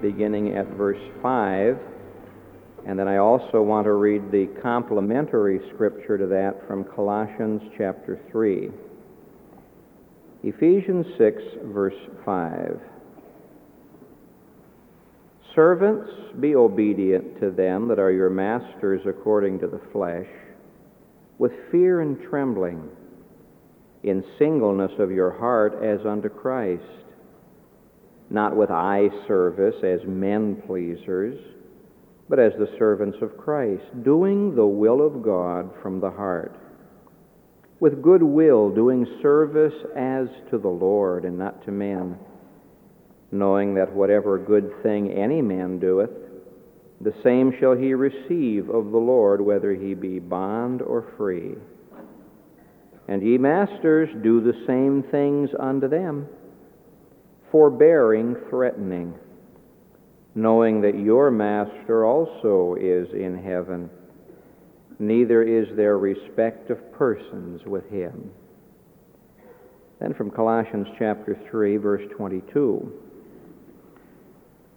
beginning at verse 5. And then I also want to read the complementary scripture to that from Colossians chapter 3. Ephesians 6, verse 5. Servants, be obedient to them that are your masters according to the flesh, with fear and trembling, in singleness of your heart as unto Christ, not with eye service as men pleasers, but as the servants of Christ, doing the will of God from the heart with good will, doing service as to the Lord and not to men, knowing that whatever good thing any man doeth, the same shall he receive of the Lord, whether he be bond or free. And ye masters, do the same things unto them, forbearing threatening, knowing that your master also is in heaven neither is there respect of persons with him. Then from Colossians chapter 3, verse 22.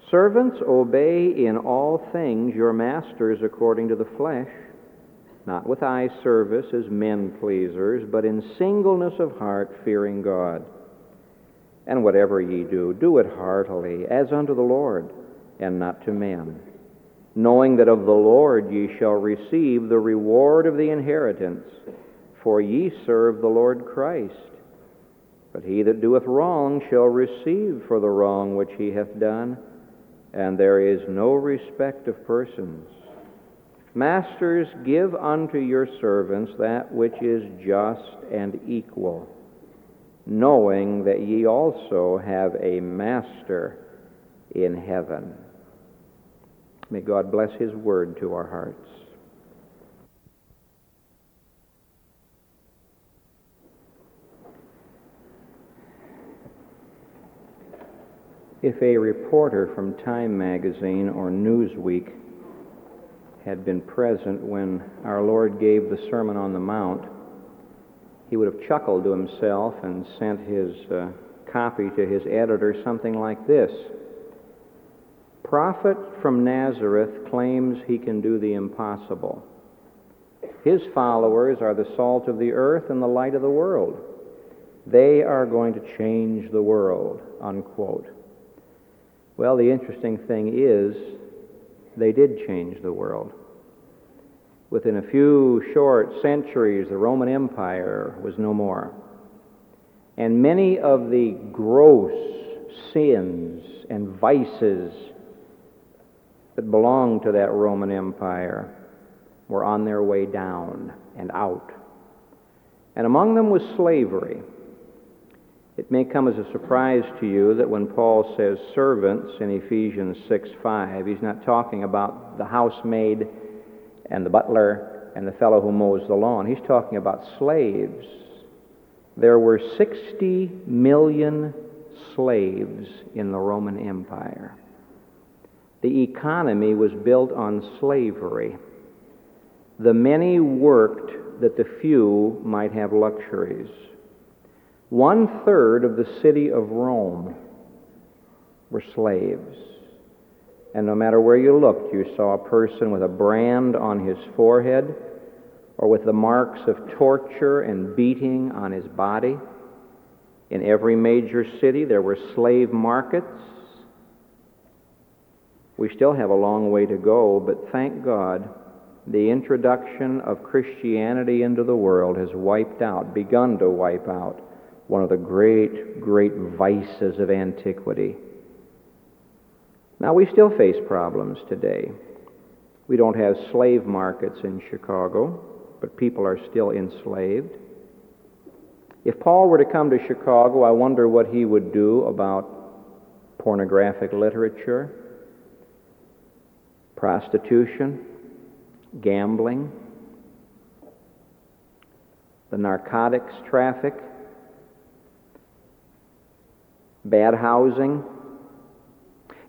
Servants, obey in all things your masters according to the flesh, not with eye service as men pleasers, but in singleness of heart, fearing God. And whatever ye do, do it heartily, as unto the Lord, and not to men knowing that of the Lord ye shall receive the reward of the inheritance, for ye serve the Lord Christ. But he that doeth wrong shall receive for the wrong which he hath done, and there is no respect of persons. Masters, give unto your servants that which is just and equal, knowing that ye also have a master in heaven. May God bless His word to our hearts. If a reporter from Time magazine or Newsweek had been present when our Lord gave the Sermon on the Mount, he would have chuckled to himself and sent his uh, copy to his editor something like this prophet from Nazareth claims he can do the impossible. His followers are the salt of the earth and the light of the world. They are going to change the world, unquote. Well, the interesting thing is, they did change the world. Within a few short centuries, the Roman Empire was no more. And many of the gross sins and vices that belonged to that Roman Empire were on their way down and out. And among them was slavery. It may come as a surprise to you that when Paul says servants in Ephesians 6 5, he's not talking about the housemaid and the butler and the fellow who mows the lawn. He's talking about slaves. There were 60 million slaves in the Roman Empire. The economy was built on slavery. The many worked that the few might have luxuries. One third of the city of Rome were slaves. And no matter where you looked, you saw a person with a brand on his forehead or with the marks of torture and beating on his body. In every major city, there were slave markets we still have a long way to go, but thank God the introduction of Christianity into the world has wiped out, begun to wipe out, one of the great, great vices of antiquity. Now, we still face problems today. We don't have slave markets in Chicago, but people are still enslaved. If Paul were to come to Chicago, I wonder what he would do about pornographic literature prostitution, gambling, the narcotics traffic, bad housing.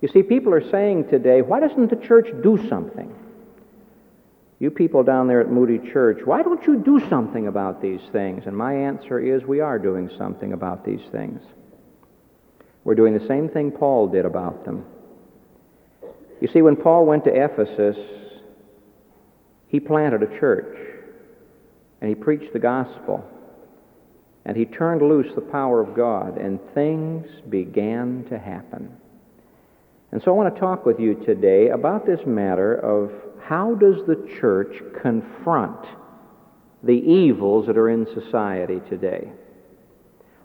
You see, people are saying today, why doesn't the church do something? You people down there at Moody Church, why don't you do something about these things? And my answer is we are doing something about these things. We're doing the same thing Paul did about them. You see, when Paul went to Ephesus, he planted a church and he preached the gospel and he turned loose the power of God and things began to happen. And so I want to talk with you today about this matter of how does the church confront the evils that are in society today?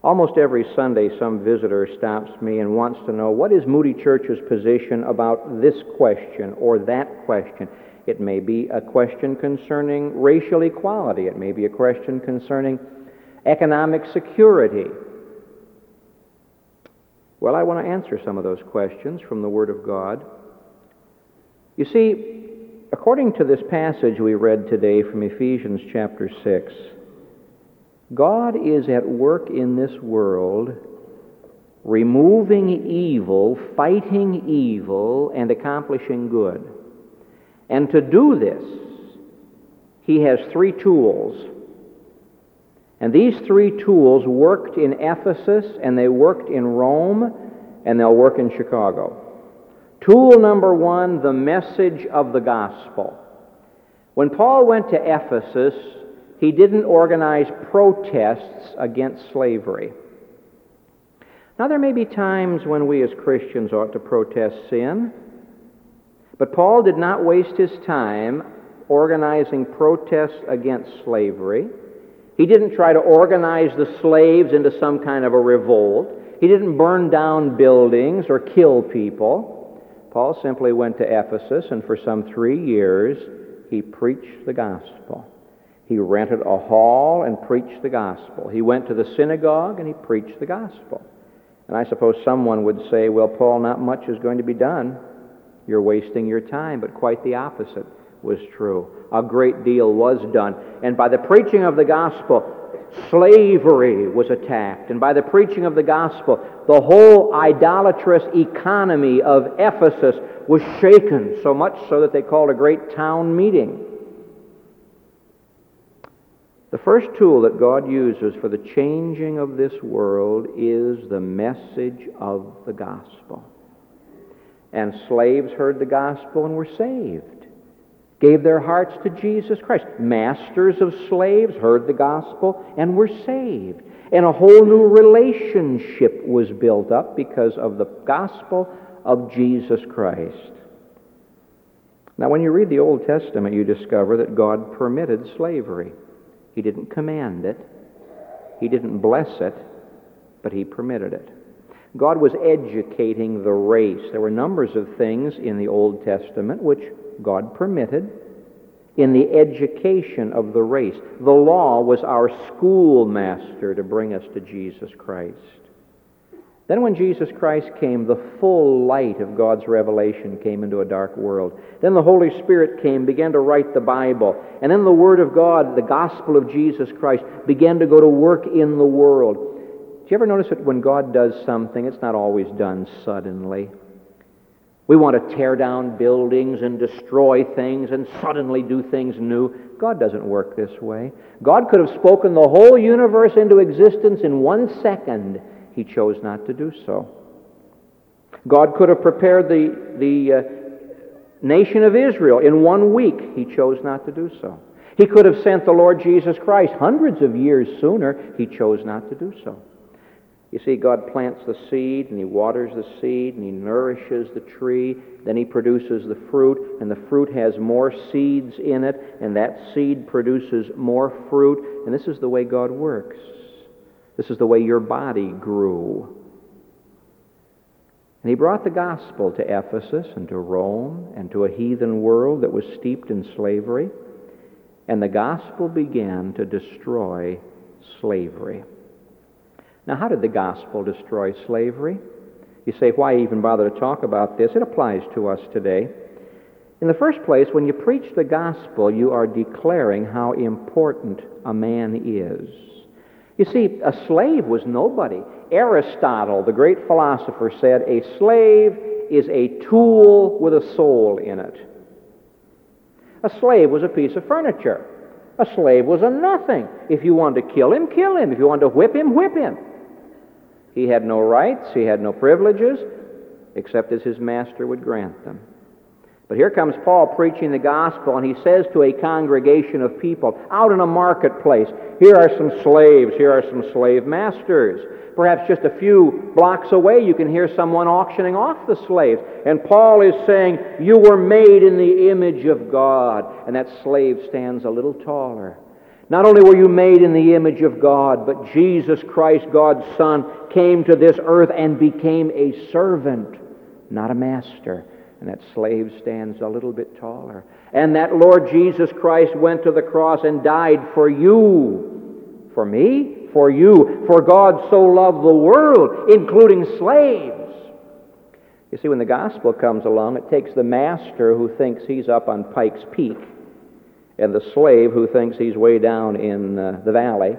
Almost every Sunday, some visitor stops me and wants to know what is Moody Church's position about this question or that question. It may be a question concerning racial equality, it may be a question concerning economic security. Well, I want to answer some of those questions from the Word of God. You see, according to this passage we read today from Ephesians chapter 6, God is at work in this world, removing evil, fighting evil, and accomplishing good. And to do this, he has three tools. And these three tools worked in Ephesus, and they worked in Rome, and they'll work in Chicago. Tool number one the message of the gospel. When Paul went to Ephesus, he didn't organize protests against slavery. Now, there may be times when we as Christians ought to protest sin, but Paul did not waste his time organizing protests against slavery. He didn't try to organize the slaves into some kind of a revolt. He didn't burn down buildings or kill people. Paul simply went to Ephesus, and for some three years, he preached the gospel. He rented a hall and preached the gospel. He went to the synagogue and he preached the gospel. And I suppose someone would say, well, Paul, not much is going to be done. You're wasting your time. But quite the opposite was true. A great deal was done. And by the preaching of the gospel, slavery was attacked. And by the preaching of the gospel, the whole idolatrous economy of Ephesus was shaken, so much so that they called a great town meeting. The first tool that God uses for the changing of this world is the message of the gospel. And slaves heard the gospel and were saved, gave their hearts to Jesus Christ. Masters of slaves heard the gospel and were saved. And a whole new relationship was built up because of the gospel of Jesus Christ. Now, when you read the Old Testament, you discover that God permitted slavery. He didn't command it, He didn't bless it, but He permitted it. God was educating the race. There were numbers of things in the Old Testament which God permitted in the education of the race. The law was our schoolmaster to bring us to Jesus Christ. Then, when Jesus Christ came, the full light of God's revelation came into a dark world. Then the Holy Spirit came, began to write the Bible. And then the Word of God, the gospel of Jesus Christ, began to go to work in the world. Do you ever notice that when God does something, it's not always done suddenly? We want to tear down buildings and destroy things and suddenly do things new. God doesn't work this way. God could have spoken the whole universe into existence in one second he chose not to do so. God could have prepared the, the uh, nation of Israel in one week. He chose not to do so. He could have sent the Lord Jesus Christ hundreds of years sooner. He chose not to do so. You see, God plants the seed and He waters the seed and He nourishes the tree. Then He produces the fruit, and the fruit has more seeds in it, and that seed produces more fruit. And this is the way God works. This is the way your body grew. And he brought the gospel to Ephesus and to Rome and to a heathen world that was steeped in slavery. And the gospel began to destroy slavery. Now, how did the gospel destroy slavery? You say, why even bother to talk about this? It applies to us today. In the first place, when you preach the gospel, you are declaring how important a man is. You see, a slave was nobody. Aristotle, the great philosopher, said a slave is a tool with a soul in it. A slave was a piece of furniture. A slave was a nothing. If you wanted to kill him, kill him. If you wanted to whip him, whip him. He had no rights, he had no privileges, except as his master would grant them. But here comes Paul preaching the gospel, and he says to a congregation of people out in a marketplace, Here are some slaves, here are some slave masters. Perhaps just a few blocks away, you can hear someone auctioning off the slaves. And Paul is saying, You were made in the image of God. And that slave stands a little taller. Not only were you made in the image of God, but Jesus Christ, God's Son, came to this earth and became a servant, not a master. And that slave stands a little bit taller. And that Lord Jesus Christ went to the cross and died for you. For me? For you. For God so loved the world, including slaves. You see, when the gospel comes along, it takes the master who thinks he's up on Pike's Peak and the slave who thinks he's way down in uh, the valley.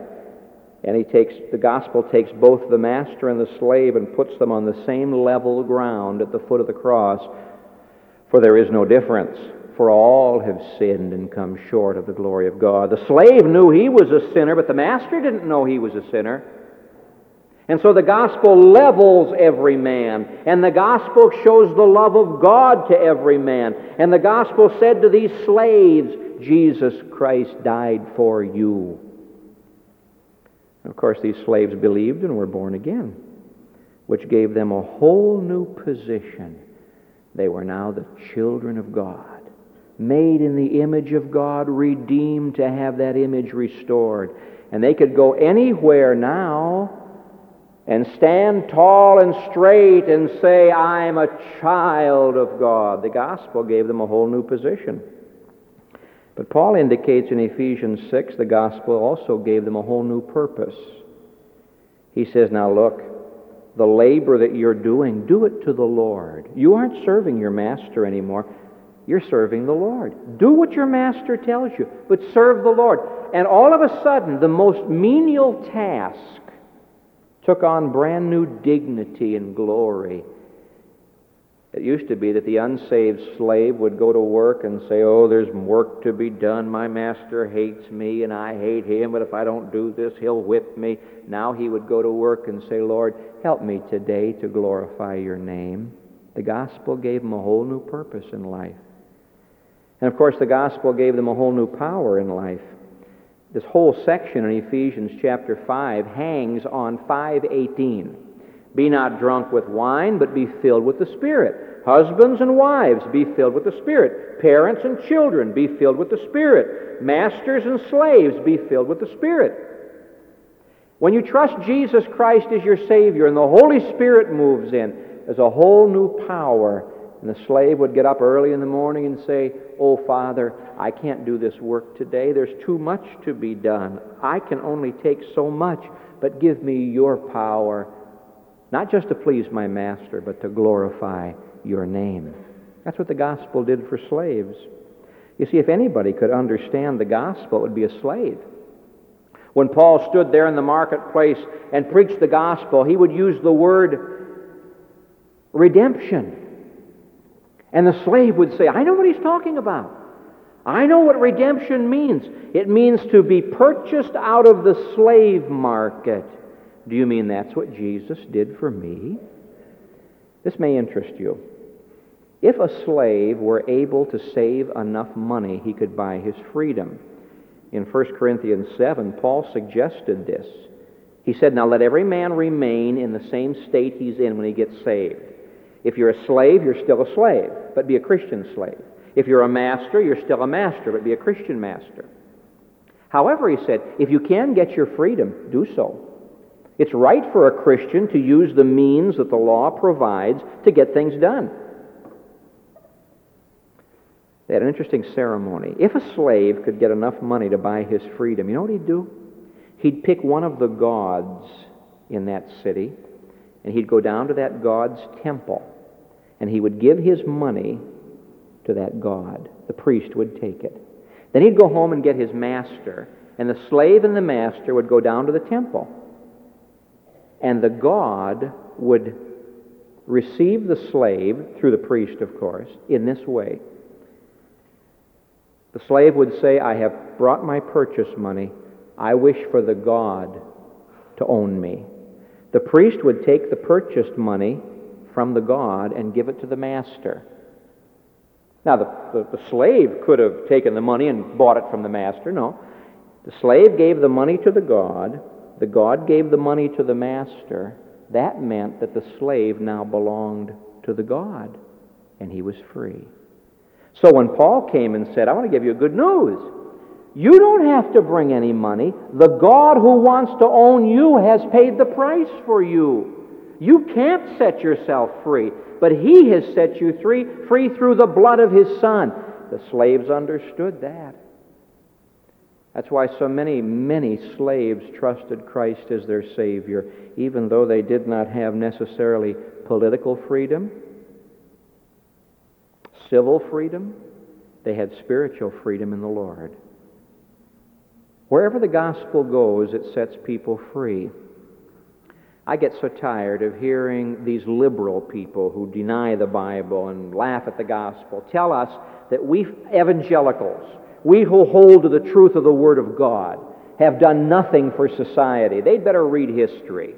And he takes the gospel takes both the master and the slave and puts them on the same level ground at the foot of the cross for there is no difference, for all have sinned and come short of the glory of God. The slave knew he was a sinner, but the master didn't know he was a sinner. And so the gospel levels every man, and the gospel shows the love of God to every man. And the gospel said to these slaves, Jesus Christ died for you. of course, these slaves believed and were born again, which gave them a whole new position they were now the children of God, made in the image of God, redeemed to have that image restored. And they could go anywhere now and stand tall and straight and say, I'm a child of God. The gospel gave them a whole new position. But Paul indicates in Ephesians 6 the gospel also gave them a whole new purpose. He says, Now look, the labor that you're doing, do it to the Lord. You aren't serving your master anymore. You're serving the Lord. Do what your master tells you, but serve the Lord. And all of a sudden, the most menial task took on brand new dignity and glory it used to be that the unsaved slave would go to work and say, Oh, there's work to be done. My master hates me and I hate him, but if I don't do this, he'll whip me. Now he would go to work and say, Lord, help me today to glorify your name. The gospel gave him a whole new purpose in life. And of course, the gospel gave them a whole new power in life. This whole section in Ephesians chapter 5 hangs on 518. Be not drunk with wine, but be filled with the Spirit. Husbands and wives, be filled with the Spirit. Parents and children, be filled with the Spirit. Masters and slaves, be filled with the Spirit. When you trust Jesus Christ as your Savior and the Holy Spirit moves in, there's a whole new power. And the slave would get up early in the morning and say, Oh, Father, I can't do this work today. There's too much to be done. I can only take so much, but give me your power not just to please my master, but to glorify your name. That's what the gospel did for slaves. You see, if anybody could understand the gospel, it would be a slave. When Paul stood there in the marketplace and preached the gospel, he would use the word redemption. And the slave would say, I know what he's talking about. I know what redemption means. It means to be purchased out of the slave market. Do you mean that's what Jesus did for me? This may interest you. If a slave were able to save enough money, he could buy his freedom. In 1 Corinthians 7, Paul suggested this. He said, Now let every man remain in the same state he's in when he gets saved. If you're a slave, you're still a slave, but be a Christian slave. If you're a master, you're still a master, but be a Christian master. However, he said, if you can get your freedom, do so. It's right for a Christian to use the means that the law provides to get things done. They had an interesting ceremony. If a slave could get enough money to buy his freedom, you know what he'd do? He'd pick one of the gods in that city, and he'd go down to that god's temple, and he would give his money to that god. The priest would take it. Then he'd go home and get his master, and the slave and the master would go down to the temple. And the god would receive the slave, through the priest, of course, in this way. The slave would say, I have brought my purchase money. I wish for the God to own me. The priest would take the purchased money from the God and give it to the master. Now, the, the, the, slave could have taken the money and bought it from the master. No. The slave gave the money to the God. The God gave the money to the master. That meant that the slave now belonged to the God, and he was free. So when Paul came and said, I want to give you good news, you don't have to bring any money. The God who wants to own you has paid the price for you. You can't set yourself free, but He has set you free, free through the blood of His Son. The slaves understood that. That's why so many, many slaves trusted Christ as their Savior, even though they did not have necessarily political freedom, civil freedom, they had spiritual freedom in the Lord. Wherever the gospel goes, it sets people free. I get so tired of hearing these liberal people who deny the Bible and laugh at the gospel tell us that we evangelicals, we who hold to the truth of the Word of God, have done nothing for society. They'd better read history.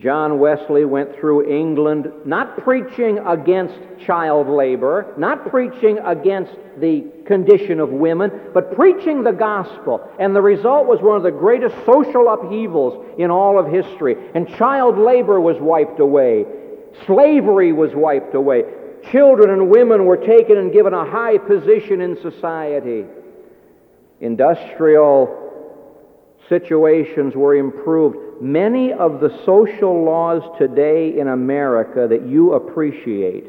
John Wesley went through England not preaching against child labor, not preaching against the condition of women, but preaching the gospel. And the result was one of the greatest social upheavals in all of history. And child labor was wiped away, slavery was wiped away. Children and women were taken and given a high position in society. Industrial situations were improved. Many of the social laws today in America that you appreciate,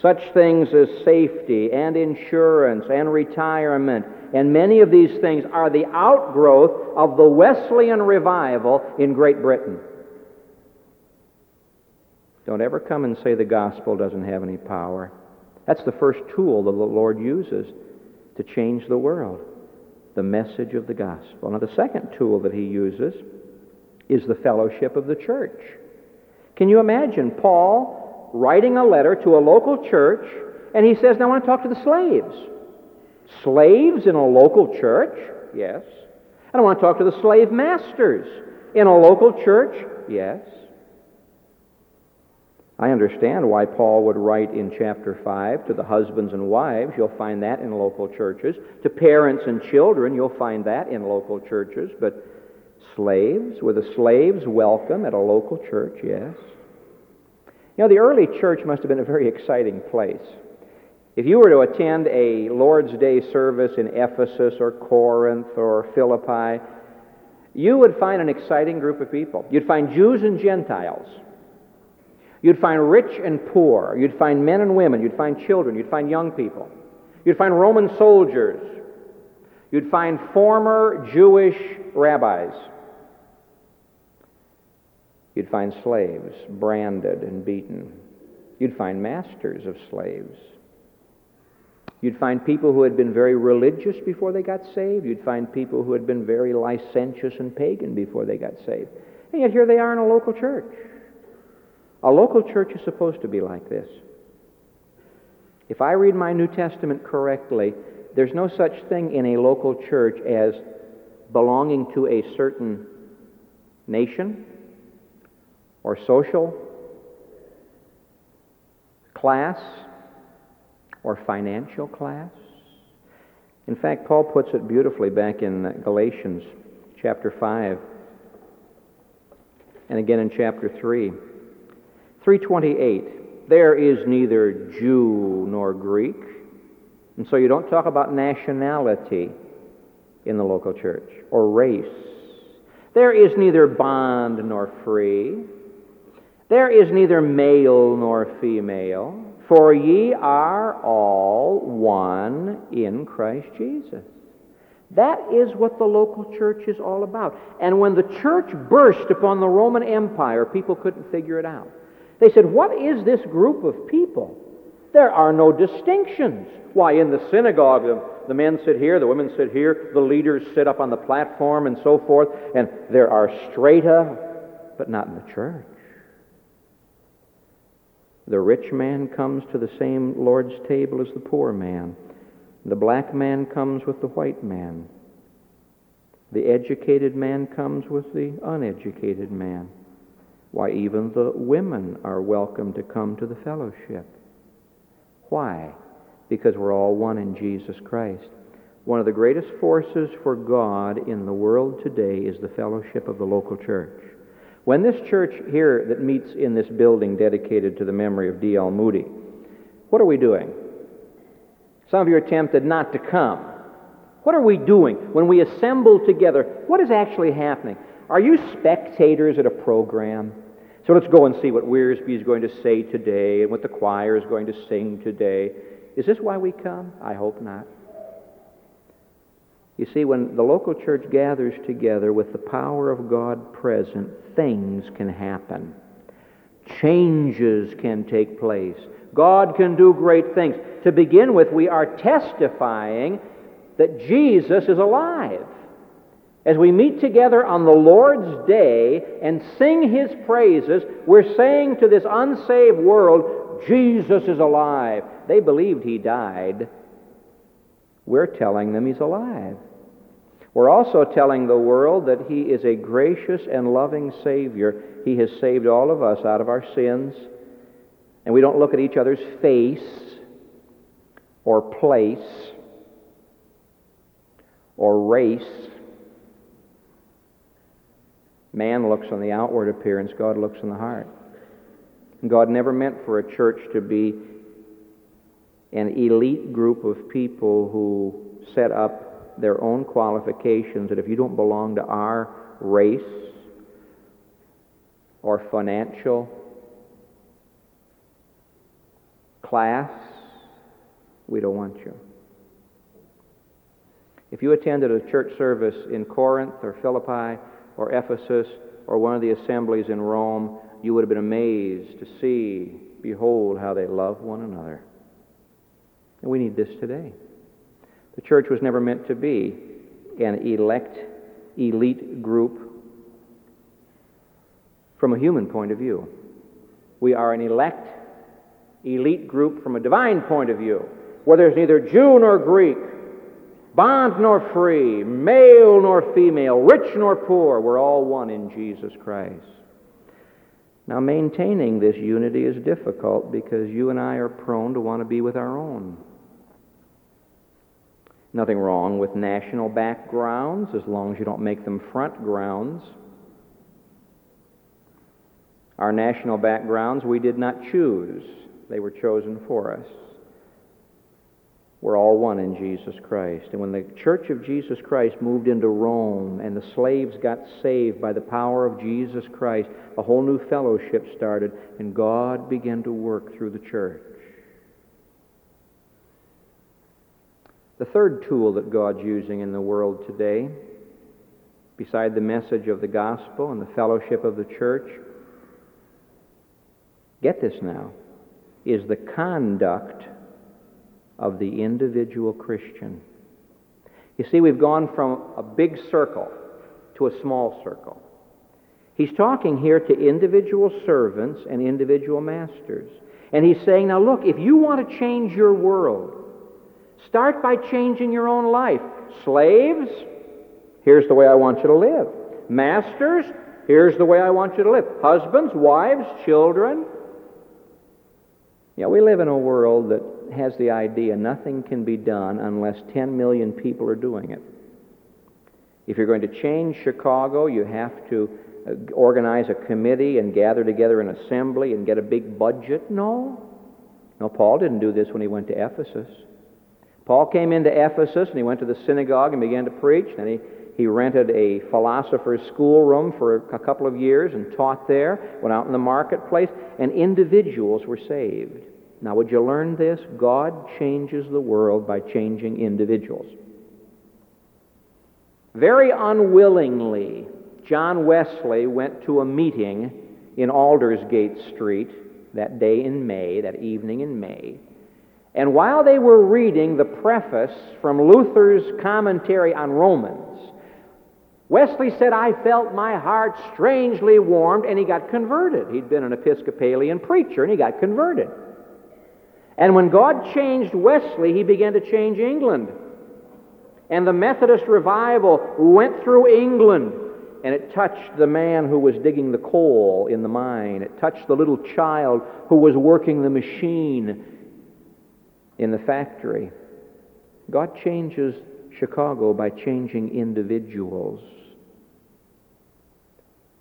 such things as safety and insurance and retirement, and many of these things are the outgrowth of the Wesleyan revival in Great Britain. Don't ever come and say the gospel doesn't have any power. That's the first tool that the Lord uses to change the world the message of the gospel. Now, the second tool that he uses is the fellowship of the church. Can you imagine Paul writing a letter to a local church, and he says, Now I want to talk to the slaves. Slaves in a local church? Yes. And I want to talk to the slave masters in a local church? Yes. I understand why Paul would write in chapter 5 to the husbands and wives. You'll find that in local churches. To parents and children, you'll find that in local churches. But slaves, were the slaves welcome at a local church? Yes. You know, the early church must have been a very exciting place. If you were to attend a Lord's Day service in Ephesus or Corinth or Philippi, you would find an exciting group of people. You'd find Jews and Gentiles. You'd find rich and poor. You'd find men and women. You'd find children. You'd find young people. You'd find Roman soldiers. You'd find former Jewish rabbis. You'd find slaves branded and beaten. You'd find masters of slaves. You'd find people who had been very religious before they got saved. You'd find people who had been very licentious and pagan before they got saved. And yet here they are in a local church. A local church is supposed to be like this. If I read my New Testament correctly, there's no such thing in a local church as belonging to a certain nation or social class or financial class. In fact, Paul puts it beautifully back in uh, Galatians chapter 5 and again in chapter 3. 328, there is neither Jew nor Greek. And so you don't talk about nationality in the local church or race. There is neither bond nor free. There is neither male nor female, for ye are all one in Christ Jesus. That is what the local church is all about. And when the church burst upon the Roman Empire, people couldn't figure it out. They said, What is this group of people There are no distinctions. Why, in the synagogue, the, the men sit here, the women sit here, the leaders sit up on the platform, and so forth, and there are strata, but not in the church. The rich man comes to the same Lord's table as the poor man. The black man comes with the white man. The educated man comes with the uneducated man. Why, even the women are welcome to come to the fellowship. Why? Because we're all one in Jesus Christ. One of the greatest forces for God in the world today is the fellowship of the local church. When this church here that meets in this building dedicated to the memory of D.L. Moody, what are we doing? Some of you are tempted not to come. What are we doing when we assemble together? What is actually happening? Are you spectators at a program? So let's go and see what Wiersbe is going to say today and what the choir is going to sing today. Is this why we come? I hope not. You see, when the local church gathers together with the power of God present, things can happen. Changes can take place. God can do great things. To begin with, we are testifying that Jesus is alive. As we meet together on the Lord's day and sing His praises, we're saying to this unsaved world, Jesus is alive. They believed He died. We're telling them He's alive. We're also telling the world that He is a gracious and loving Savior. He has saved all of us out of our sins. And we don't look at each other's face or place or race. Man looks on the outward appearance, God looks on the heart. God never meant for a church to be an elite group of people who set up their own qualifications that if you don't belong to our race or financial class, we don't want you. If you attended a church service in Corinth or Philippi or Ephesus or one of the assemblies in Rome, you would have been amazed to see, behold, how they love one another. And we need this today. The church was never meant to be an elect, elite group from a human point of view. We are an elect, elite group from a divine point of view, where there's neither Jew nor Greek, bond nor free, male nor female, rich nor poor. We're all one in Jesus Christ. Now, maintaining this unity is difficult because you and I are prone to want to be with our own. Nothing wrong with national backgrounds as long as you don't make them front grounds. Our national backgrounds we did not choose, they were chosen for us. We're all one in Jesus Christ. And when the Church of Jesus Christ moved into Rome and the slaves got saved by the power of Jesus Christ, a whole new fellowship started, and God began to work through the church. The third tool that God's using in the world today, beside the message of the gospel and the fellowship of the church, get this now, is the conduct of the individual Christian. You see, we've gone from a big circle to a small circle. He's talking here to individual servants and individual masters. And he's saying, now look, if you want to change your world, Start by changing your own life. Slaves, here's the way I want you to live. Masters, here's the way I want you to live. Husbands, wives, children. Yeah, we live in a world that has the idea nothing can be done unless 10 million people are doing it. If you're going to change Chicago, you have to uh, organize a committee and gather together an assembly and get a big budget. No. No, Paul didn't do this when he went to Ephesus. Paul came into Ephesus and he went to the synagogue and began to preach. Then he, he rented a philosopher's schoolroom for a couple of years and taught there, went out in the marketplace, and individuals were saved. Now, would you learn this? God changes the world by changing individuals. Very unwillingly, John Wesley went to a meeting in Aldersgate Street that day in May, that evening in May. And while they were reading the preface from Luther's commentary on Romans, Wesley said, I felt my heart strangely warmed, and he got converted. He'd been an Episcopalian preacher, and he got converted. And when God changed Wesley, he began to change England. And the Methodist revival went through England, and it touched the man who was digging the coal in the mine. It touched the little child who was working the machine in the factory. God changes Chicago by changing individuals.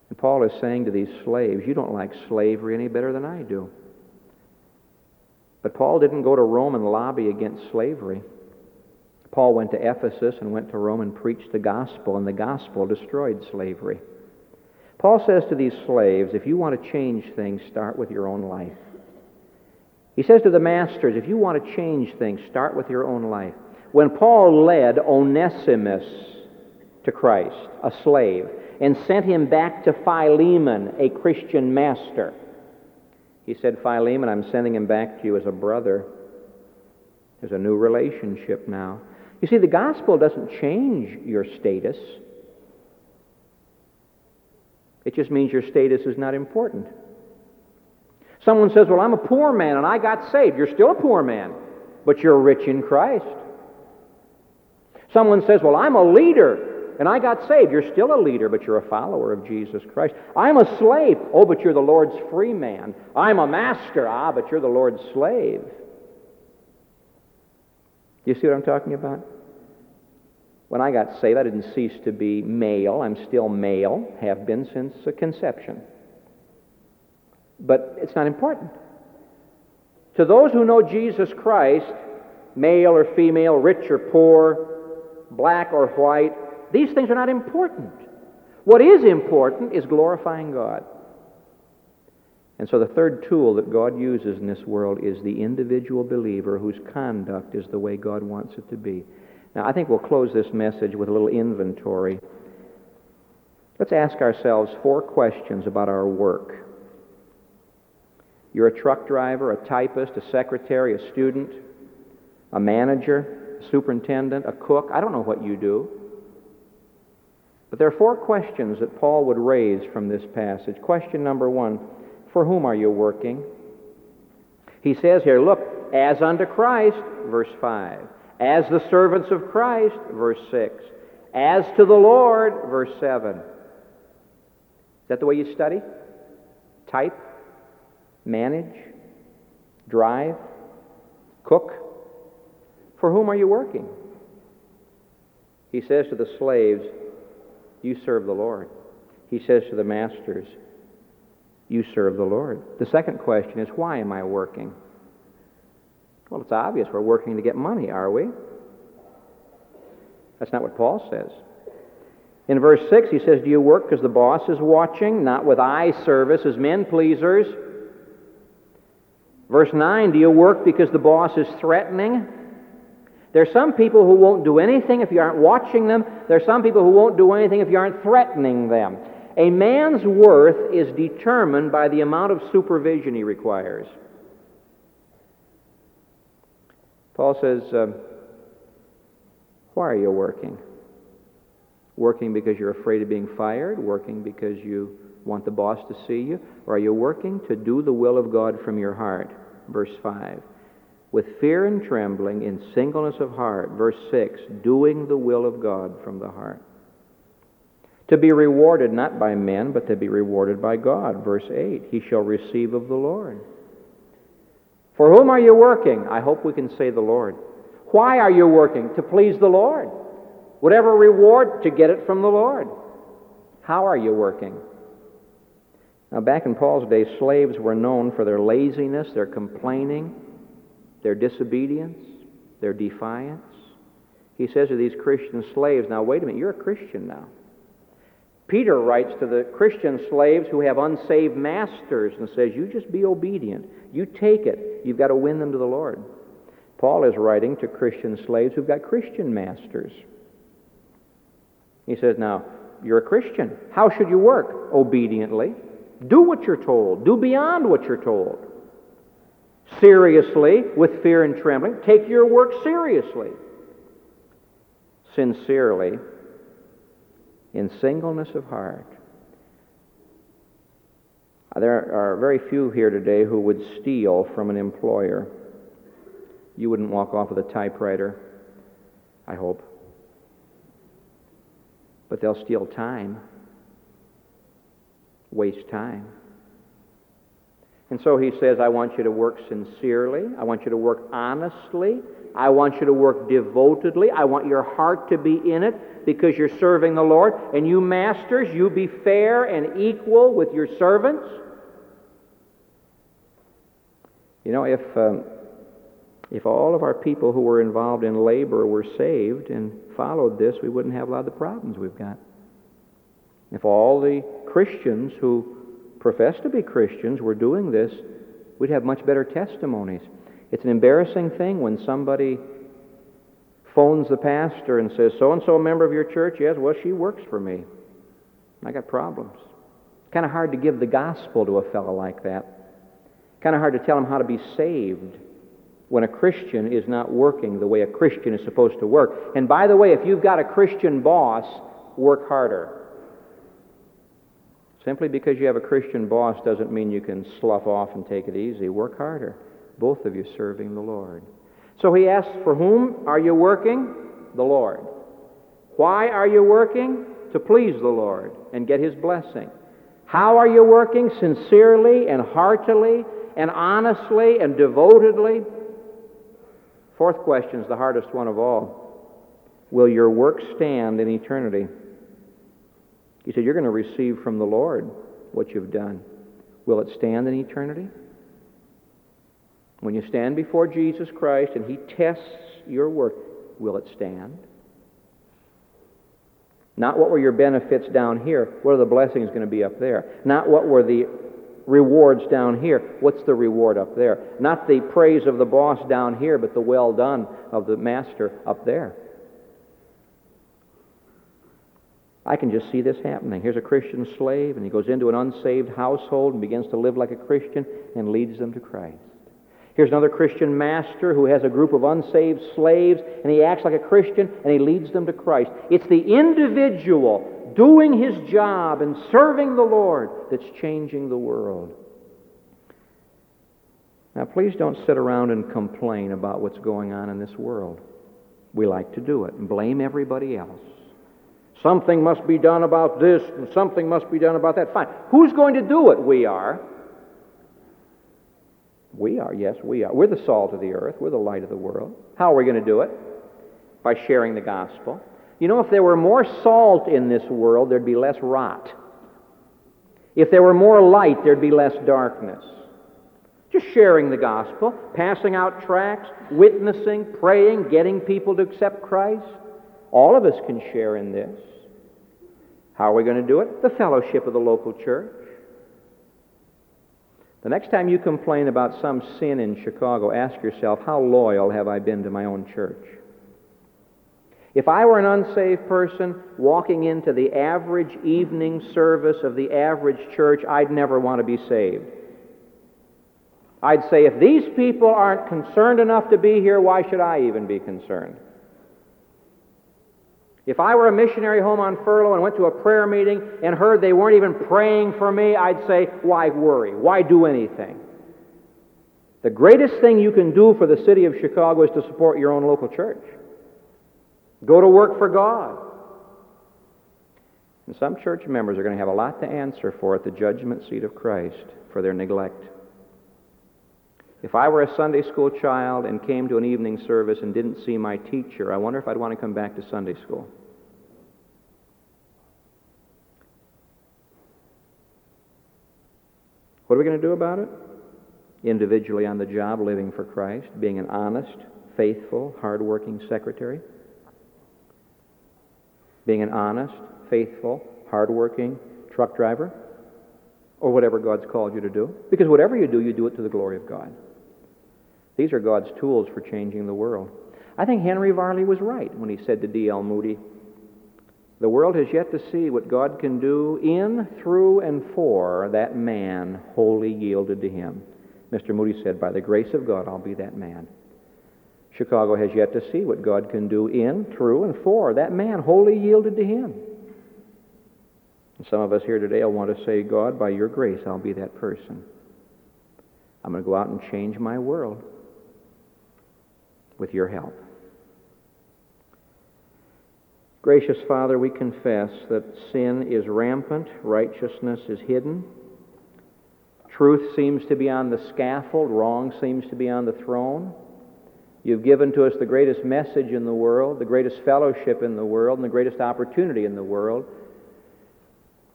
And Paul is saying to these slaves, You don't like slavery any better than I do. But Paul didn't go to Rome and lobby against slavery. Paul went to Ephesus and went to Rome and preached the gospel, and the gospel destroyed slavery. Paul says to these slaves, if you want to change things, start with your own life. He says to the masters, if you want to change things, start with your own life. When Paul led Onesimus to Christ, a slave, and sent him back to Philemon, a Christian master, he said, Philemon, I'm sending him back to you as a brother. There's a new relationship now. You see, the gospel doesn't change your status. It just means your status is not important. Someone says, Well, I'm a poor man and I got saved. You're still a poor man, but you're rich in Christ. Someone says, Well, I'm a leader and I got saved. You're still a leader, but you're a follower of Jesus Christ. I'm a slave. Oh, but you're the Lord's free man. I'm a master. Ah, but you're the Lord's slave. Do you see what I'm talking about? When I got saved, I didn't cease to be male. I'm still male, have been since conception but it's not important. To those who know Jesus Christ, male or female, rich or poor, black or white, these things are not important. What is important is glorifying God. And so the third tool that God uses in this world is the individual believer whose conduct is the way God wants it to be. Now, I think we'll close this message with a little inventory. Let's ask ourselves four questions about our work. You're a truck driver, a typist, a secretary, a student, a manager, a superintendent, a cook. I don't know what you do. But there are four questions that Paul would raise from this passage. Question number one For whom are you working? He says here, Look, as unto Christ, verse 5. As the servants of Christ, verse 6. As to the Lord, verse 7. Is that the way you study? Type? manage, drive, cook? For whom are you working? He says to the slaves, You serve the Lord. He says to the masters, You serve the Lord. The second question is, Why am I working? Well, it's obvious we're working to get money, are we? That's not what Paul says. In verse 6, he says, Do you work because the boss is watching, not with eye service as men pleasers? Verse 9 Do you work because the boss is threatening? There are some people who won't do anything if you aren't watching them. There are some people who won't do anything if you aren't threatening them. A man's worth is determined by the amount of supervision he requires. Paul says, uh, Why are you working? Working because you're afraid of being fired? Working because you want the boss to see you? Or are you working to do the will of God from your heart? Verse 5. With fear and trembling, in singleness of heart. Verse 6. Doing the will of God from the heart. To be rewarded not by men, but to be rewarded by God. Verse 8. He shall receive of the Lord. For whom are you working? I hope we can say the Lord. Why are you working? To please the Lord. Whatever reward, to get it from the Lord. How are you working? Now, back in Paul's day, slaves were known for their laziness, their complaining, their disobedience, their defiance. He says to these Christian slaves, Now, wait a minute, you're a Christian now. Peter writes to the Christian slaves who have unsaved masters and says, You just be obedient. You take it. You've got to win them to the Lord. Paul is writing to Christian slaves who've got Christian masters. He says, Now, you're a Christian. How should you work? Obediently. Do what you're told. Do beyond what you're told. Seriously with fear and trembling. Take your work seriously. Sincerely, in singleness of heart. Uh, there are very few here today who would steal from an employer. You wouldn't walk off with a typewriter, I hope. But they'll steal time, waste time. And so he says, I want you to work sincerely. I want you to work honestly. I want you to work devotedly. I want your heart to be in it because you're serving the Lord. And you masters, you be fair and equal with your servants. You know, if, um, if all of our people who were involved in labor were saved and followed this, we wouldn't have a lot of the problems we've got. If all the Christians who profess to be Christians were doing this, we'd have much better testimonies. It's an embarrassing thing when somebody phones the pastor and says, So and so a member of your church? Yes, well, she works for me. I got problems. It's kind of hard to give the gospel to a fellow like that. Kind of hard to tell him how to be saved when a Christian is not working the way a Christian is supposed to work. And by the way, if you've got a Christian boss, work harder. Simply because you have a Christian boss doesn't mean you can slough off and take it easy. Work harder. Both of you serving the Lord. So he asks, For whom are you working? The Lord. Why are you working? To please the Lord and get his blessing. How are you working? Sincerely and heartily and honestly and devotedly? Fourth question is the hardest one of all. Will your work stand in eternity? He said, You're going to receive from the Lord what you've done. Will it stand in eternity? When you stand before Jesus Christ and He tests your work, will it stand? Not what were your benefits down here, what are the blessings going to be up there? Not what were the rewards down here, what's the reward up there? Not the praise of the boss down here, but the well done of the master up there. I can just see this happening. Here's a Christian slave, and he goes into an unsaved household and begins to live like a Christian and leads them to Christ. Here's another Christian master who has a group of unsaved slaves, and he acts like a Christian and he leads them to Christ. It's the individual doing his job and serving the Lord that's changing the world. Now, please don't sit around and complain about what's going on in this world. We like to do it and blame everybody else. Something must be done about this, and something must be done about that. Fine. Who's going to do it? We are. We are, yes, we are. We're the salt of the earth. We're the light of the world. How are we going to do it? By sharing the gospel. You know, if there were more salt in this world, there'd be less rot. If there were more light, there'd be less darkness. Just sharing the gospel, passing out tracts, witnessing, praying, getting people to accept Christ. All of us can share in this. How are we going to do it? The fellowship of the local church. The next time you complain about some sin in Chicago, ask yourself, how loyal have I been to my own church? If I were an unsaved person walking into the average evening service of the average church, I'd never want to be saved. I'd say, if these people aren't concerned enough to be here, why should I even be concerned? If I were a missionary home on furlough and went to a prayer meeting and heard they weren't even praying for me, I'd say, why worry? Why do anything? The greatest thing you can do for the city of Chicago is to support your own local church. Go to work for God. And some church members are going to have a lot to answer for at the judgment seat of Christ for their neglect. If I were a Sunday school child and came to an evening service and didn't see my teacher, I wonder if I'd want to come back to Sunday school. What are we going to do about it? Individually on the job, living for Christ, being an honest, faithful, hardworking secretary, being an honest, faithful, hardworking truck driver, or whatever God's called you to do. Because whatever you do, you do it to the glory of God. These are God's tools for changing the world. I think Henry Varley was right when he said to D.L. Moody, The world has yet to see what God can do in, through, and for that man wholly yielded to Him. Mr. Moody said, By the grace of God, I'll be that man. Chicago has yet to see what God can do in, through, and for that man wholly yielded to Him. And some of us here today will want to say, God, by your grace, I'll be that person. I'm going to go out and change my world with your help. Gracious Father, we confess that sin is rampant, righteousness is hidden. Truth seems to be on the scaffold, wrong seems to be on the throne. You've given to us the greatest message in the world, the greatest fellowship in the world, and the greatest opportunity in the world,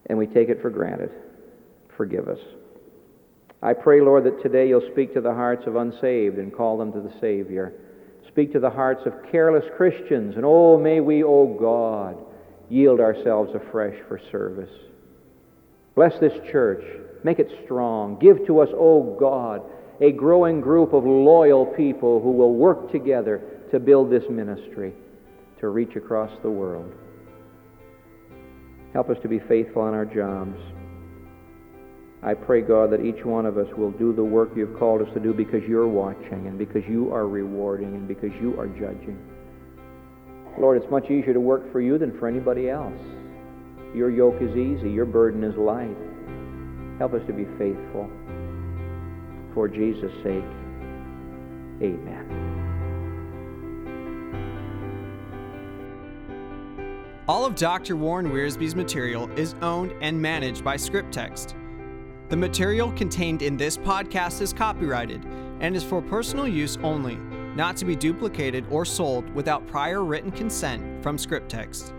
and we take it for granted. Forgive us. I pray, Lord, that today you'll speak to the hearts of unsaved and call them to the Savior. Speak to the hearts of careless Christians, and oh, may we, oh God, yield ourselves afresh for service. Bless this church. Make it strong. Give to us, oh God, a growing group of loyal people who will work together to build this ministry to reach across the world. Help us to be faithful in our jobs. I pray, God, that each one of us will do the work you've called us to do because you're watching and because you are rewarding and because you are judging. Lord, it's much easier to work for you than for anybody else. Your yoke is easy, your burden is light. Help us to be faithful. For Jesus' sake, amen. All of Dr. Warren Wiersbe's material is owned and managed by ScriptText. The material contained in this podcast is copyrighted and is for personal use only, not to be duplicated or sold without prior written consent from ScriptText.